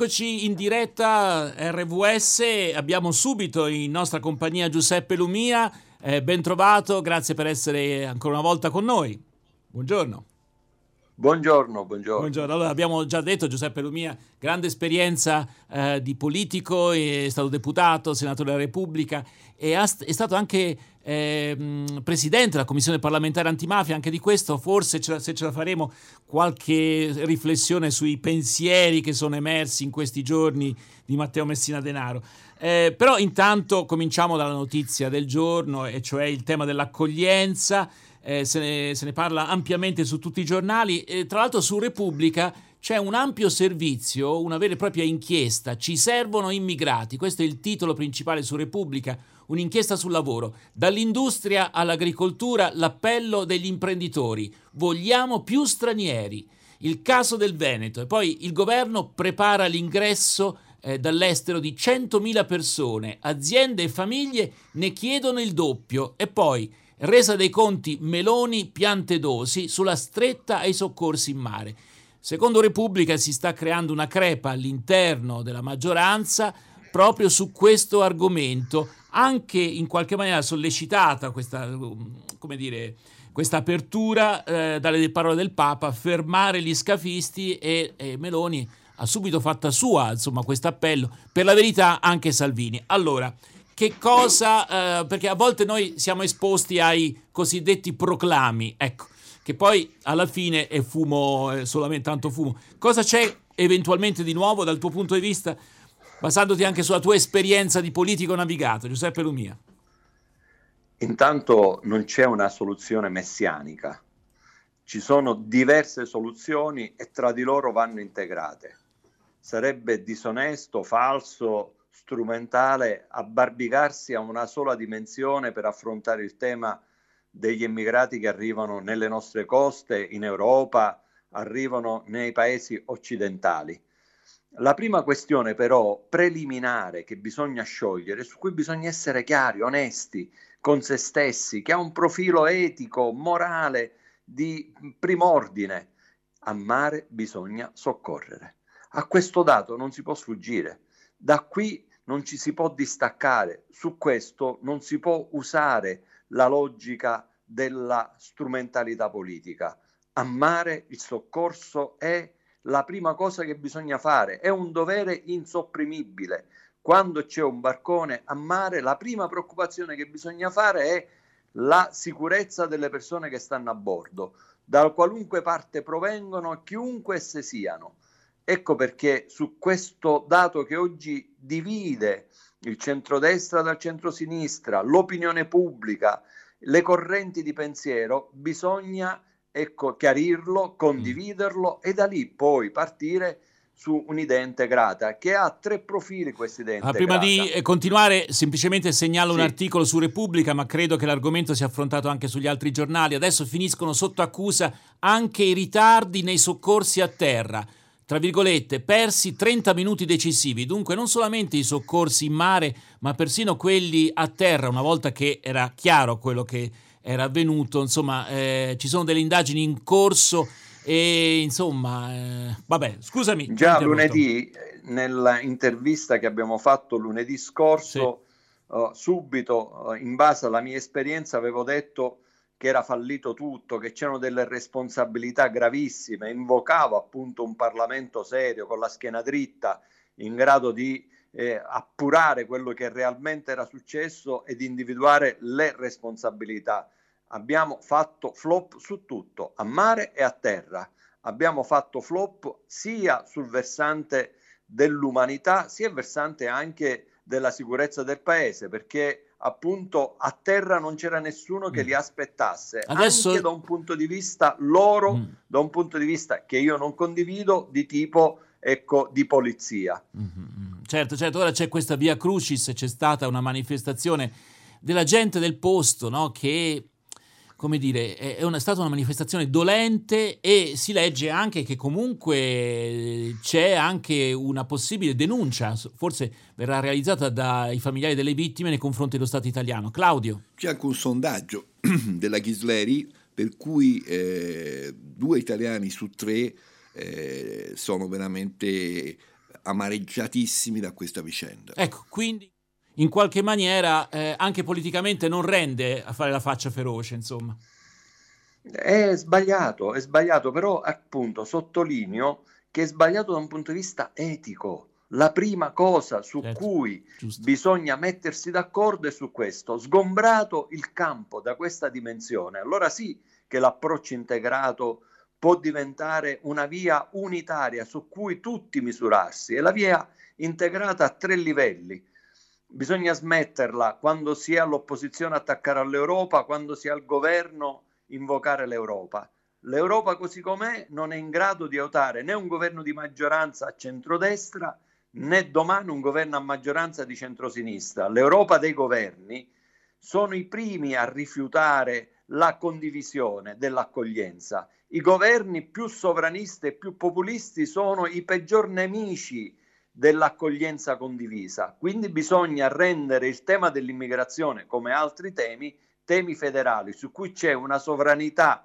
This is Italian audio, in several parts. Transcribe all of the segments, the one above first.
Eccoci in diretta RVS, abbiamo subito in nostra compagnia Giuseppe Lumia, eh, ben trovato, grazie per essere ancora una volta con noi. Buongiorno. Buongiorno, buongiorno. buongiorno. Allora, abbiamo già detto Giuseppe Lumia, grande esperienza eh, di politico, è stato deputato, senatore della Repubblica e ha, è stato anche eh, presidente della commissione parlamentare antimafia, anche di questo forse ce la, se ce la faremo qualche riflessione sui pensieri che sono emersi in questi giorni di Matteo Messina Denaro. Eh, però intanto cominciamo dalla notizia del giorno, e cioè il tema dell'accoglienza eh, se, ne, se, ne, parla ampiamente su tutti i giornali. E, tra l'altro su Repubblica c'è un ampio servizio, una vera e propria inchiesta. Ci servono immigrati. Questo è il titolo principale su Repubblica. Un'inchiesta sul lavoro. Dall'industria all'agricoltura, l'appello degli imprenditori. Vogliamo più stranieri. Il caso del Veneto. E poi il governo prepara l'ingresso eh, dall'estero di 100.000 persone. Aziende e famiglie ne chiedono il doppio. E poi Resa dei conti Meloni piante dosi sulla stretta ai soccorsi in mare. Secondo Repubblica si sta creando una crepa all'interno della maggioranza proprio su questo argomento, anche in qualche maniera sollecitata questa, come dire, questa apertura eh, dalle parole del Papa, fermare gli scafisti e, e Meloni ha subito fatta sua questo appello, per la verità anche Salvini. Allora, che cosa, eh, perché a volte noi siamo esposti ai cosiddetti proclami, ecco, che poi alla fine è fumo, è solamente tanto fumo. Cosa c'è eventualmente di nuovo dal tuo punto di vista, basandoti anche sulla tua esperienza di politico navigato, Giuseppe Lumia? Intanto non c'è una soluzione messianica, ci sono diverse soluzioni e tra di loro vanno integrate. Sarebbe disonesto, falso strumentale abbarbicarsi a una sola dimensione per affrontare il tema degli immigrati che arrivano nelle nostre coste, in Europa, arrivano nei paesi occidentali. La prima questione però preliminare che bisogna sciogliere, su cui bisogna essere chiari, onesti con se stessi, che ha un profilo etico, morale di primordine, a mare bisogna soccorrere. A questo dato non si può sfuggire. Da qui non ci si può distaccare, su questo non si può usare la logica della strumentalità politica. A mare il soccorso è la prima cosa che bisogna fare, è un dovere insopprimibile. Quando c'è un barcone a mare, la prima preoccupazione che bisogna fare è la sicurezza delle persone che stanno a bordo, da qualunque parte provengono, chiunque esse siano. Ecco perché su questo dato che oggi divide il centrodestra dal centrosinistra, l'opinione pubblica, le correnti di pensiero, bisogna ecco, chiarirlo, condividerlo e da lì poi partire su un'idea integrata che ha tre profili questa idea ah, Prima di eh, continuare semplicemente segnalo sì. un articolo su Repubblica ma credo che l'argomento sia affrontato anche sugli altri giornali. Adesso finiscono sotto accusa anche i ritardi nei soccorsi a terra tra virgolette, persi 30 minuti decisivi, dunque non solamente i soccorsi in mare, ma persino quelli a terra, una volta che era chiaro quello che era avvenuto, insomma, eh, ci sono delle indagini in corso e insomma, eh, vabbè, scusami. Già lunedì, nella intervista che abbiamo fatto lunedì scorso, sì. uh, subito, uh, in base alla mia esperienza, avevo detto che era fallito tutto, che c'erano delle responsabilità gravissime, invocavo appunto un Parlamento serio, con la schiena dritta, in grado di eh, appurare quello che realmente era successo ed individuare le responsabilità. Abbiamo fatto flop su tutto, a mare e a terra. Abbiamo fatto flop sia sul versante dell'umanità, sia versante anche della sicurezza del paese, perché appunto a terra non c'era nessuno che li mm. aspettasse, Adesso... anche da un punto di vista loro, mm. da un punto di vista che io non condivido, di tipo ecco, di polizia. Mm-hmm. Certo, certo, ora c'è questa via Crucis, c'è stata una manifestazione della gente del posto no? che come dire, è, una, è stata una manifestazione dolente e si legge anche che comunque c'è anche una possibile denuncia, forse verrà realizzata dai familiari delle vittime nei confronti dello Stato italiano. Claudio. C'è anche un sondaggio della Ghisleri per cui eh, due italiani su tre eh, sono veramente amareggiatissimi da questa vicenda. Ecco, quindi in qualche maniera eh, anche politicamente non rende a fare la faccia feroce, insomma. È sbagliato, è sbagliato, però appunto sottolineo che è sbagliato da un punto di vista etico. La prima cosa su certo, cui giusto. bisogna mettersi d'accordo è su questo, sgombrato il campo da questa dimensione, allora sì che l'approccio integrato può diventare una via unitaria su cui tutti misurarsi e la via integrata a tre livelli. Bisogna smetterla quando si è all'opposizione attaccare all'Europa, quando si è al governo invocare l'Europa. L'Europa così com'è non è in grado di aiutare né un governo di maggioranza a centrodestra né domani un governo a maggioranza di centrosinistra. L'Europa dei governi sono i primi a rifiutare la condivisione dell'accoglienza. I governi più sovranisti e più populisti sono i peggior nemici dell'accoglienza condivisa. Quindi bisogna rendere il tema dell'immigrazione, come altri temi, temi federali su cui c'è una sovranità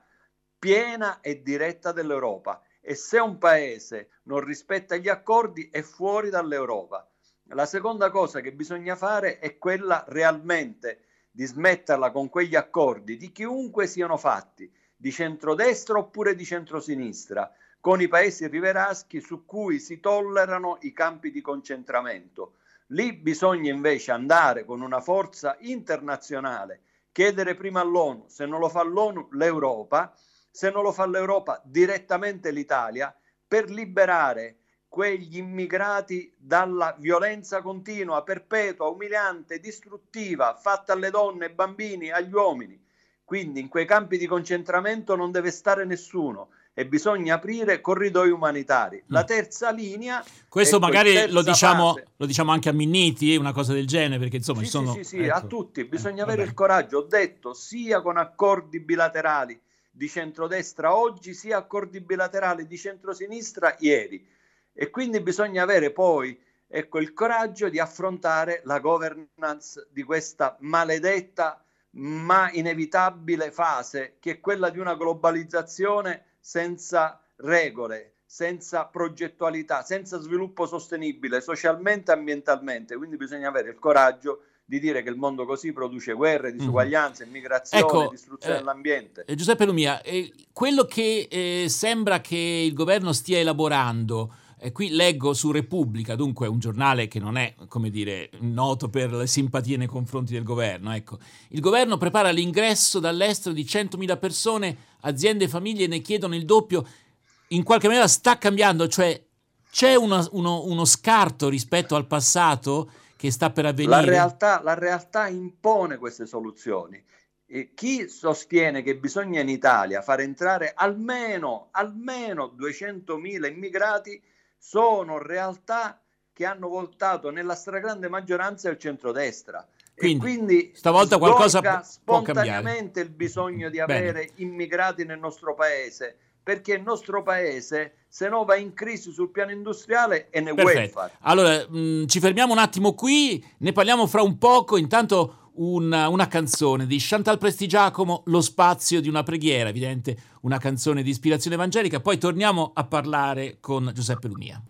piena e diretta dell'Europa e se un paese non rispetta gli accordi è fuori dall'Europa. La seconda cosa che bisogna fare è quella realmente di smetterla con quegli accordi di chiunque siano fatti, di centrodestra oppure di centrosinistra, con i paesi riveraschi su cui si tollerano i campi di concentramento. Lì bisogna invece andare con una forza internazionale chiedere prima all'ONU, se non lo fa l'ONU, l'Europa, se non lo fa l'Europa, direttamente l'Italia, per liberare quegli immigrati dalla violenza continua, perpetua, umiliante, distruttiva, fatta alle donne, ai bambini, agli uomini. Quindi in quei campi di concentramento non deve stare nessuno e bisogna aprire corridoi umanitari. La mm. terza linea. Questo magari lo diciamo, lo diciamo, anche a Minniti, una cosa del genere, perché insomma sì, ci sono. Sì, sì, sì ecco. a tutti. Bisogna eh, avere vabbè. il coraggio, ho detto, sia con accordi bilaterali di centrodestra oggi, sia accordi bilaterali di centrosinistra ieri. E quindi bisogna avere poi ecco, il coraggio di affrontare la governance di questa maledetta ma inevitabile fase che è quella di una globalizzazione senza regole, senza progettualità, senza sviluppo sostenibile socialmente e ambientalmente. Quindi bisogna avere il coraggio di dire che il mondo così produce guerre, mhm. disuguaglianze, immigrazione, ecco, distruzione eh, dell'ambiente. Eh, Giuseppe Lumia, eh, quello che eh, sembra che il governo stia elaborando e qui leggo su Repubblica, dunque un giornale che non è, come dire, noto per le simpatie nei confronti del governo. Ecco. Il governo prepara l'ingresso dall'estero di 100.000 persone, aziende e famiglie ne chiedono il doppio. In qualche maniera sta cambiando, cioè c'è uno, uno, uno scarto rispetto al passato che sta per avvenire. La realtà, la realtà impone queste soluzioni. E chi sostiene che bisogna in Italia far entrare almeno, almeno 200.000 immigrati sono realtà che hanno votato nella stragrande maggioranza il centrodestra. Quindi, e quindi stavolta qualcosa spontaneamente il bisogno di avere Bene. immigrati nel nostro paese perché il nostro paese se no va in crisi sul piano industriale e ne Perfetto. welfare. Allora, mh, mm, ci fermiamo un attimo qui, ne parliamo fra un poco, intanto una, una, canzone di Chantal Prestigiacomo, Lo spazio di una preghiera, evidente una canzone di ispirazione evangelica. Poi torniamo a parlare con Giuseppe Lumia.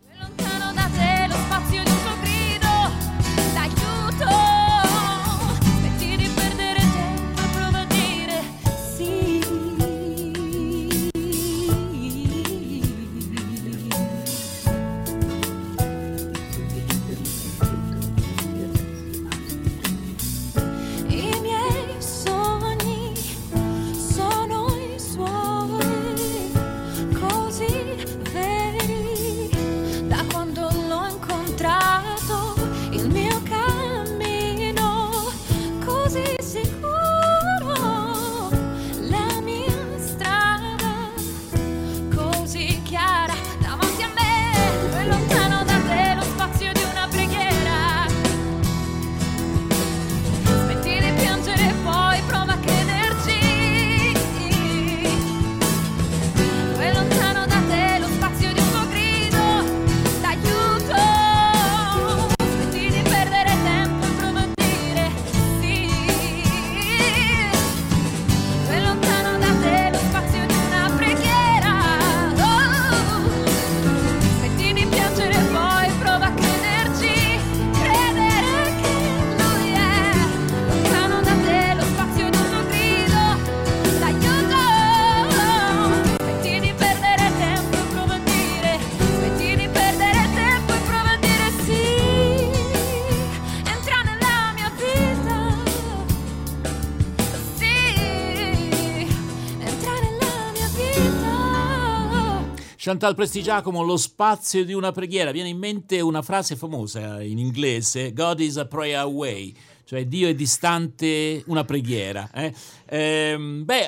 Chantal Prestigiacomo, lo spazio di una preghiera. Viene in mente una frase famosa in inglese, God is a prayer away, cioè Dio è distante una preghiera. Eh? Ehm, beh,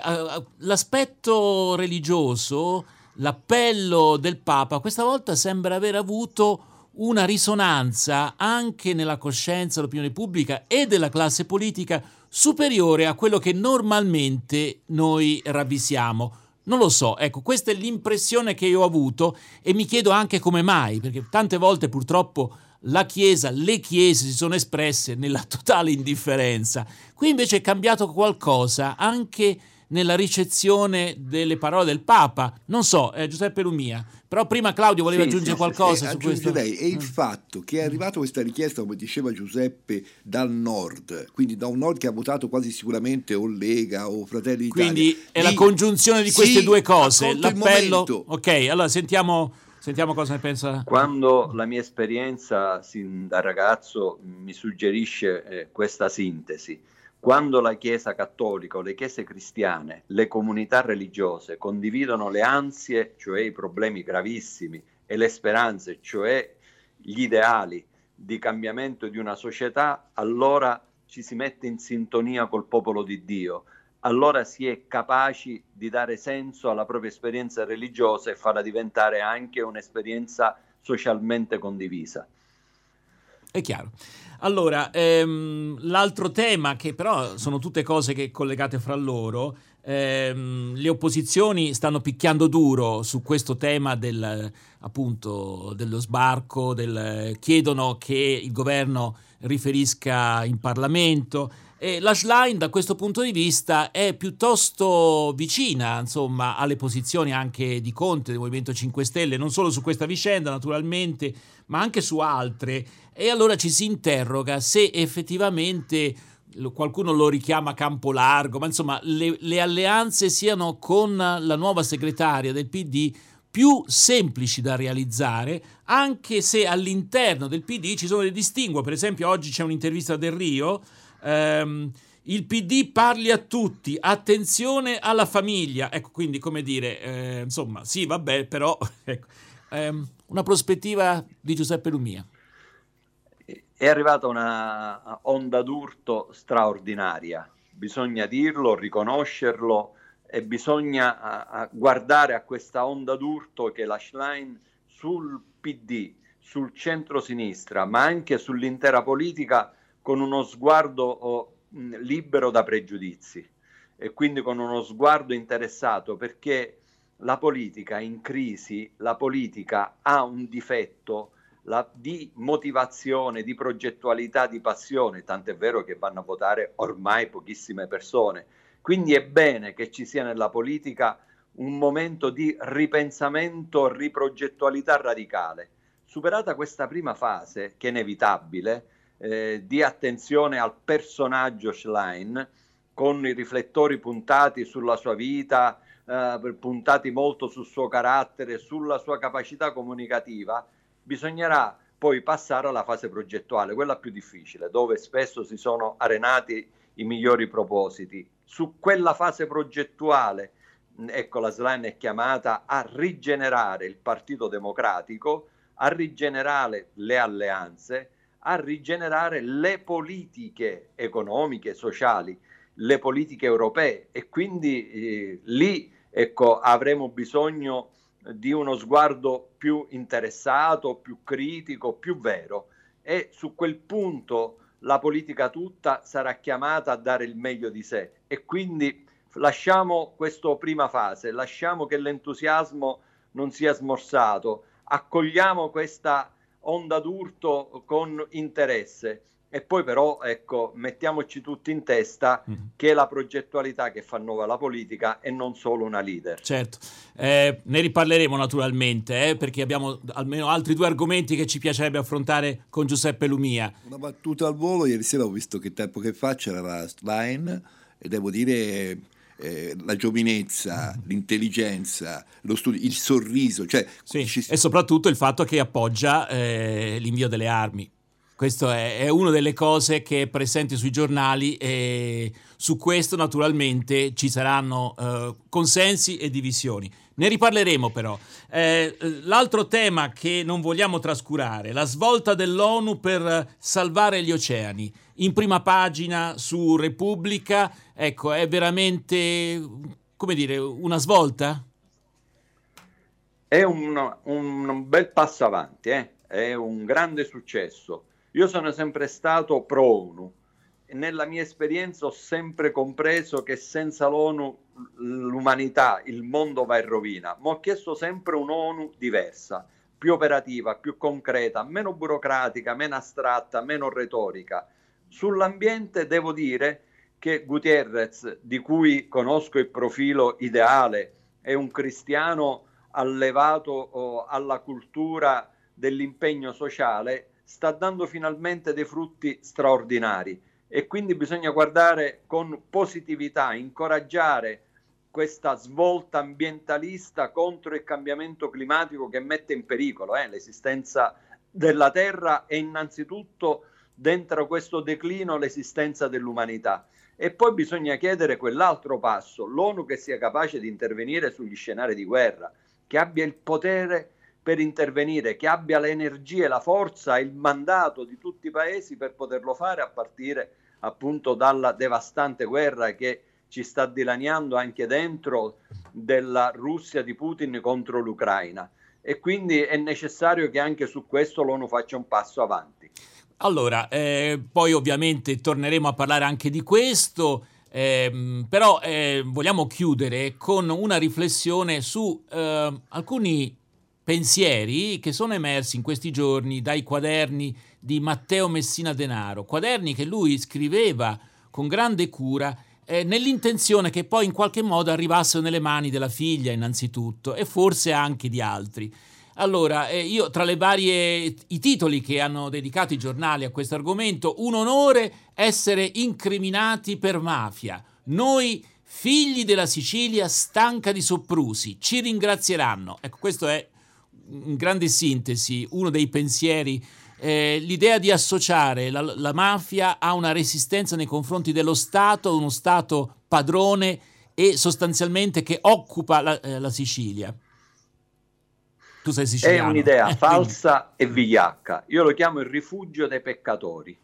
l'aspetto religioso, l'appello del Papa, questa volta sembra aver avuto una risonanza anche nella coscienza dell'opinione pubblica e della classe politica superiore a quello che normalmente noi ravvisiamo. Non lo so, ecco, questa è l'impressione che io ho avuto e mi chiedo anche come mai, perché tante volte purtroppo la Chiesa, le Chiese si sono espresse nella totale indifferenza. Qui invece è cambiato qualcosa anche nella ricezione delle parole del Papa. Non so, eh, Giuseppe Lumia, però prima Claudio voleva sì, aggiungere sì, qualcosa sì, su questo. Lei, è il mm. fatto che è arrivata questa richiesta, come diceva Giuseppe, dal nord, quindi da un nord che ha votato quasi sicuramente o Lega o Fratelli d'Italia. Quindi è di, la congiunzione di queste due cose, l'appello... Ok, allora sentiamo... Sentiamo cosa ne pensa. Quando la mia esperienza sin da ragazzo mi suggerisce eh, questa sintesi, quando la Chiesa cattolica o le chiese cristiane, le comunità religiose condividono le ansie, cioè i problemi gravissimi, e le speranze, cioè gli ideali di cambiamento di una società, allora ci si mette in sintonia col popolo di Dio, allora si è capaci di dare senso alla propria esperienza religiosa e farla diventare anche un'esperienza socialmente condivisa. È chiaro. Allora, ehm, l'altro tema, che però sono tutte cose che collegate fra loro, ehm, le opposizioni stanno picchiando duro su questo tema del, appunto, dello sbarco, del, chiedono che il governo riferisca in Parlamento. E la Schlein da questo punto di vista è piuttosto vicina insomma, alle posizioni anche di Conte, del Movimento 5 Stelle, non solo su questa vicenda naturalmente, ma anche su altre. E allora ci si interroga se effettivamente qualcuno lo richiama campo largo, ma insomma le, le alleanze siano con la nuova segretaria del PD più semplici da realizzare, anche se all'interno del PD ci sono dei distinguo. Per esempio, oggi c'è un'intervista del Rio. Ehm, il PD parli a tutti, attenzione alla famiglia. Ecco, quindi come dire, eh, insomma, sì, vabbè, però ecco, ehm, una prospettiva di Giuseppe Lumia è arrivata una onda d'urto straordinaria, bisogna dirlo, riconoscerlo e bisogna a, a guardare a questa onda d'urto che la Schlein sul PD, sul centro-sinistra, ma anche sull'intera politica con uno sguardo oh, libero da pregiudizi e quindi con uno sguardo interessato perché la politica in crisi, la politica ha un difetto la, di motivazione, di progettualità, di passione, tant'è vero che vanno a votare ormai pochissime persone. Quindi è bene che ci sia nella politica un momento di ripensamento, riprogettualità radicale. Superata questa prima fase, che è inevitabile, eh, di attenzione al personaggio Schlein, con i riflettori puntati sulla sua vita, eh, puntati molto sul suo carattere, sulla sua capacità comunicativa, bisognerà poi passare alla fase progettuale, quella più difficile, dove spesso si sono arenati i migliori propositi. Su quella fase progettuale, ecco la Slan è chiamata a rigenerare il Partito Democratico, a rigenerare le alleanze, a rigenerare le politiche economiche, sociali, le politiche europee e quindi eh, lì ecco, avremo bisogno di uno sguardo più interessato, più critico, più vero. E su quel punto la politica tutta sarà chiamata a dare il meglio di sé. E quindi lasciamo questa prima fase, lasciamo che l'entusiasmo non sia smorzato, accogliamo questa onda d'urto con interesse e poi però, ecco, mettiamoci tutti in testa mm-hmm. che è la progettualità che fa nuova la politica e non solo una leader. Certo, eh, ne riparleremo naturalmente, eh, perché abbiamo almeno altri due argomenti che ci piacerebbe affrontare con Giuseppe Lumia. Una battuta al volo, ieri sera ho visto che tempo che fa c'era la Slime e devo dire... Eh, la giovinezza, l'intelligenza, lo studio, il sorriso. Cioè, sì, ci... E soprattutto il fatto che appoggia eh, l'invio delle armi. Questa è, è, una delle cose che è presente sui giornali e su questo naturalmente ci saranno uh, consensi e divisioni. Ne riparleremo però. Eh, l'altro tema che non vogliamo trascurare, la svolta dell'ONU per salvare gli oceani. In prima pagina su Repubblica, ecco, è veramente, come dire, una svolta? È un, un bel passo avanti, eh? è un grande successo. Io sono sempre stato pro ONU nella mia esperienza ho sempre compreso che senza l'ONU l'umanità, il mondo va in rovina, ma ho chiesto sempre un'ONU diversa, più operativa, più concreta, meno burocratica, meno astratta, meno retorica. Sull'ambiente devo dire che Gutierrez, di cui conosco il profilo ideale, è un cristiano allevato oh, alla cultura dell'impegno sociale, sta dando finalmente dei frutti straordinari e quindi bisogna guardare con positività, incoraggiare questa svolta ambientalista contro il cambiamento climatico che mette in pericolo eh, l'esistenza della Terra e innanzitutto dentro questo declino l'esistenza dell'umanità. E poi bisogna chiedere quell'altro passo, l'ONU che sia capace di intervenire sugli scenari di guerra, che abbia il potere per intervenire, che abbia le energie, la forza, il mandato di tutti i paesi per poterlo fare a partire appunto dalla devastante guerra che ci sta dilaniando anche dentro della Russia di Putin contro l'Ucraina. E quindi è necessario che anche su questo l'ONU faccia un passo avanti. Allora, eh, poi ovviamente torneremo a parlare anche di questo. Eh, però eh, vogliamo chiudere con una riflessione su eh, alcuni pensieri che sono emersi in questi giorni dai quaderni di Matteo Messina Denaro, quaderni che lui scriveva con grande cura eh, nell'intenzione che poi in qualche modo arrivassero nelle mani della figlia innanzitutto e forse anche di altri. Allora, eh, io tra le varie i titoli che hanno dedicato i giornali a questo argomento, un onore essere incriminati per mafia. Noi figli della Sicilia stanca di soprusi, ci ringrazieranno. Ecco, questo è in grande sintesi, uno dei pensieri, eh, l'idea di associare la, la, mafia a una resistenza nei confronti dello Stato, uno Stato padrone e sostanzialmente che occupa la, eh, la Sicilia. Tu sei siciliano. È un'idea eh, falsa e vigliacca. Io lo chiamo il rifugio dei peccatori.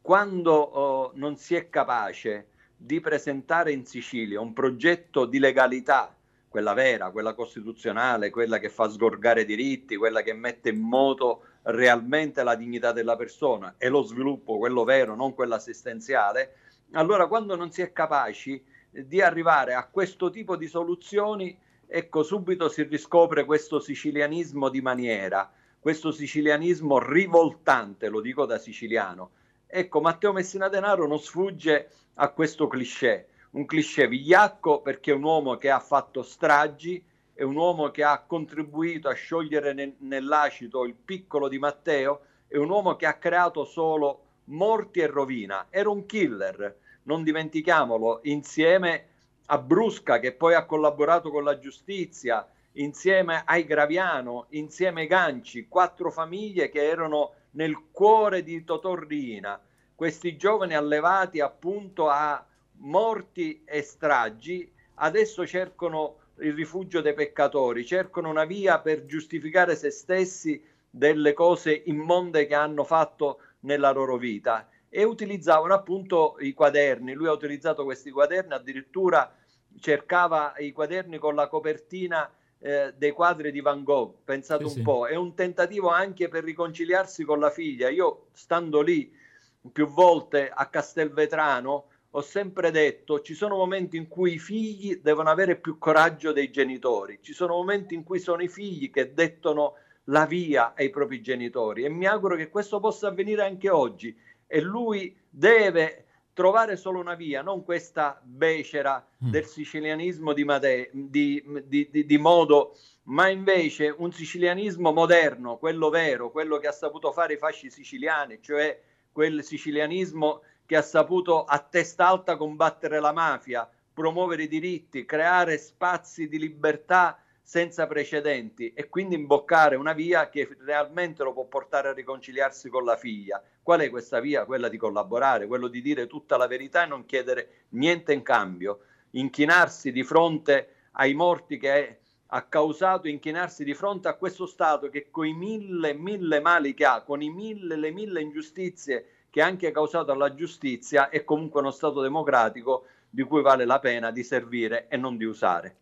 Quando oh, non si è capace di presentare in Sicilia un progetto di legalità quella vera, quella costituzionale, quella che fa sgorgare diritti, quella che mette in moto realmente la dignità della persona e lo sviluppo, quello vero, non quello assistenziale, allora quando non si è capaci di arrivare a questo tipo di soluzioni, ecco subito si riscopre questo sicilianismo di maniera, questo sicilianismo rivoltante, lo dico da siciliano. Ecco, Matteo Messina Denaro non sfugge a questo cliché un cliché vigliacco perché è un uomo che ha fatto stragi, è un uomo che ha contribuito a sciogliere ne- nell'acido il piccolo di Matteo, è un uomo che ha creato solo morti e rovina. Era un killer, non dimentichiamolo, insieme a Brusca che poi ha collaborato con la giustizia, insieme ai Graviano, insieme ai Ganci, quattro famiglie che erano nel cuore di Totorrina. Questi giovani allevati appunto a morti e stragi, adesso cercano il rifugio dei peccatori, cercano una via per giustificare se stessi delle cose immonde che hanno fatto nella loro vita e utilizzavano appunto i quaderni. Lui ha utilizzato questi quaderni, addirittura cercava i quaderni con la copertina eh, dei quadri di Van Gogh. Pensate sì, un po', è un tentativo anche per riconciliarsi con la figlia. Io stando lì più volte a Castelvetrano ho sempre detto ci sono momenti in cui i figli devono avere più coraggio dei genitori, ci sono momenti in cui sono i figli che dettano la via ai propri genitori. E mi auguro che questo possa avvenire anche oggi. E lui deve trovare solo una via, non questa becera mm. del sicilianismo di, Mate, di, di, di, di modo, ma invece un sicilianismo moderno, quello vero, quello che ha saputo fare i fasci siciliani, cioè quel sicilianismo che ha saputo a testa alta combattere la mafia, promuovere i diritti, creare spazi di libertà senza precedenti e quindi imboccare una via che realmente lo può portare a riconciliarsi con la figlia. Qual è questa via? Quella di collaborare, quello di dire tutta la verità e non chiedere niente in cambio, inchinarsi di fronte ai morti che ha causato inchinarsi di fronte a questo Stato che con i mille mille mali che ha, con i mille le mille ingiustizie che anche causato alla giustizia, è comunque uno Stato democratico di cui vale la pena di servire e non di usare.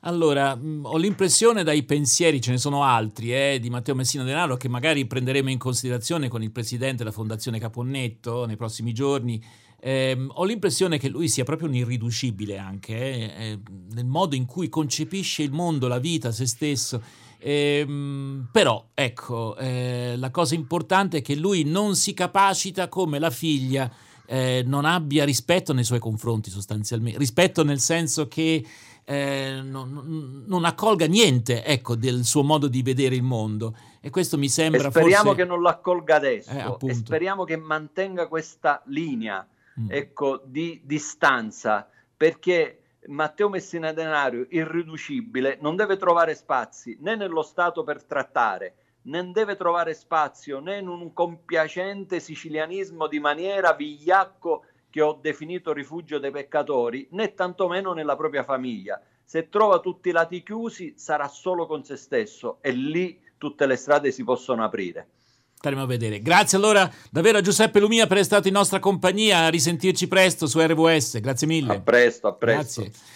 Allora, mh, ho l'impressione dai pensieri, ce ne sono altri, eh, di Matteo Messina Denaro che magari prenderemo in considerazione con il presidente della Fondazione Caponnetto nei prossimi giorni. Eh, ho l'impressione che lui sia proprio un irriducibile anche eh, eh, nel modo in cui concepisce il mondo, la vita, se stesso. Ehm, però, ecco, eh, la cosa importante è che lui non si capacita come la figlia eh, non abbia rispetto nei suoi confronti sostanzialmente, rispetto nel senso che eh, non, non, accolga niente ecco, del suo modo di vedere il mondo. E questo mi sembra e speriamo forse... che non lo accolga adesso. Eh, e speriamo che mantenga questa linea mm. ecco, di distanza perché Matteo Messina Denario irriducibile non deve trovare spazi né nello Stato per trattare non deve trovare spazio né in un compiacente sicilianismo di maniera vigliacco che ho definito rifugio dei peccatori, né tantomeno nella propria famiglia. Se trova tutti i lati chiusi, sarà solo con se stesso e lì tutte le strade si possono aprire. Staremo a vedere. Grazie allora davvero a Giuseppe Lumia per essere stato in nostra compagnia. A risentirci presto su RWS. Grazie mille. A presto, a presto. Grazie.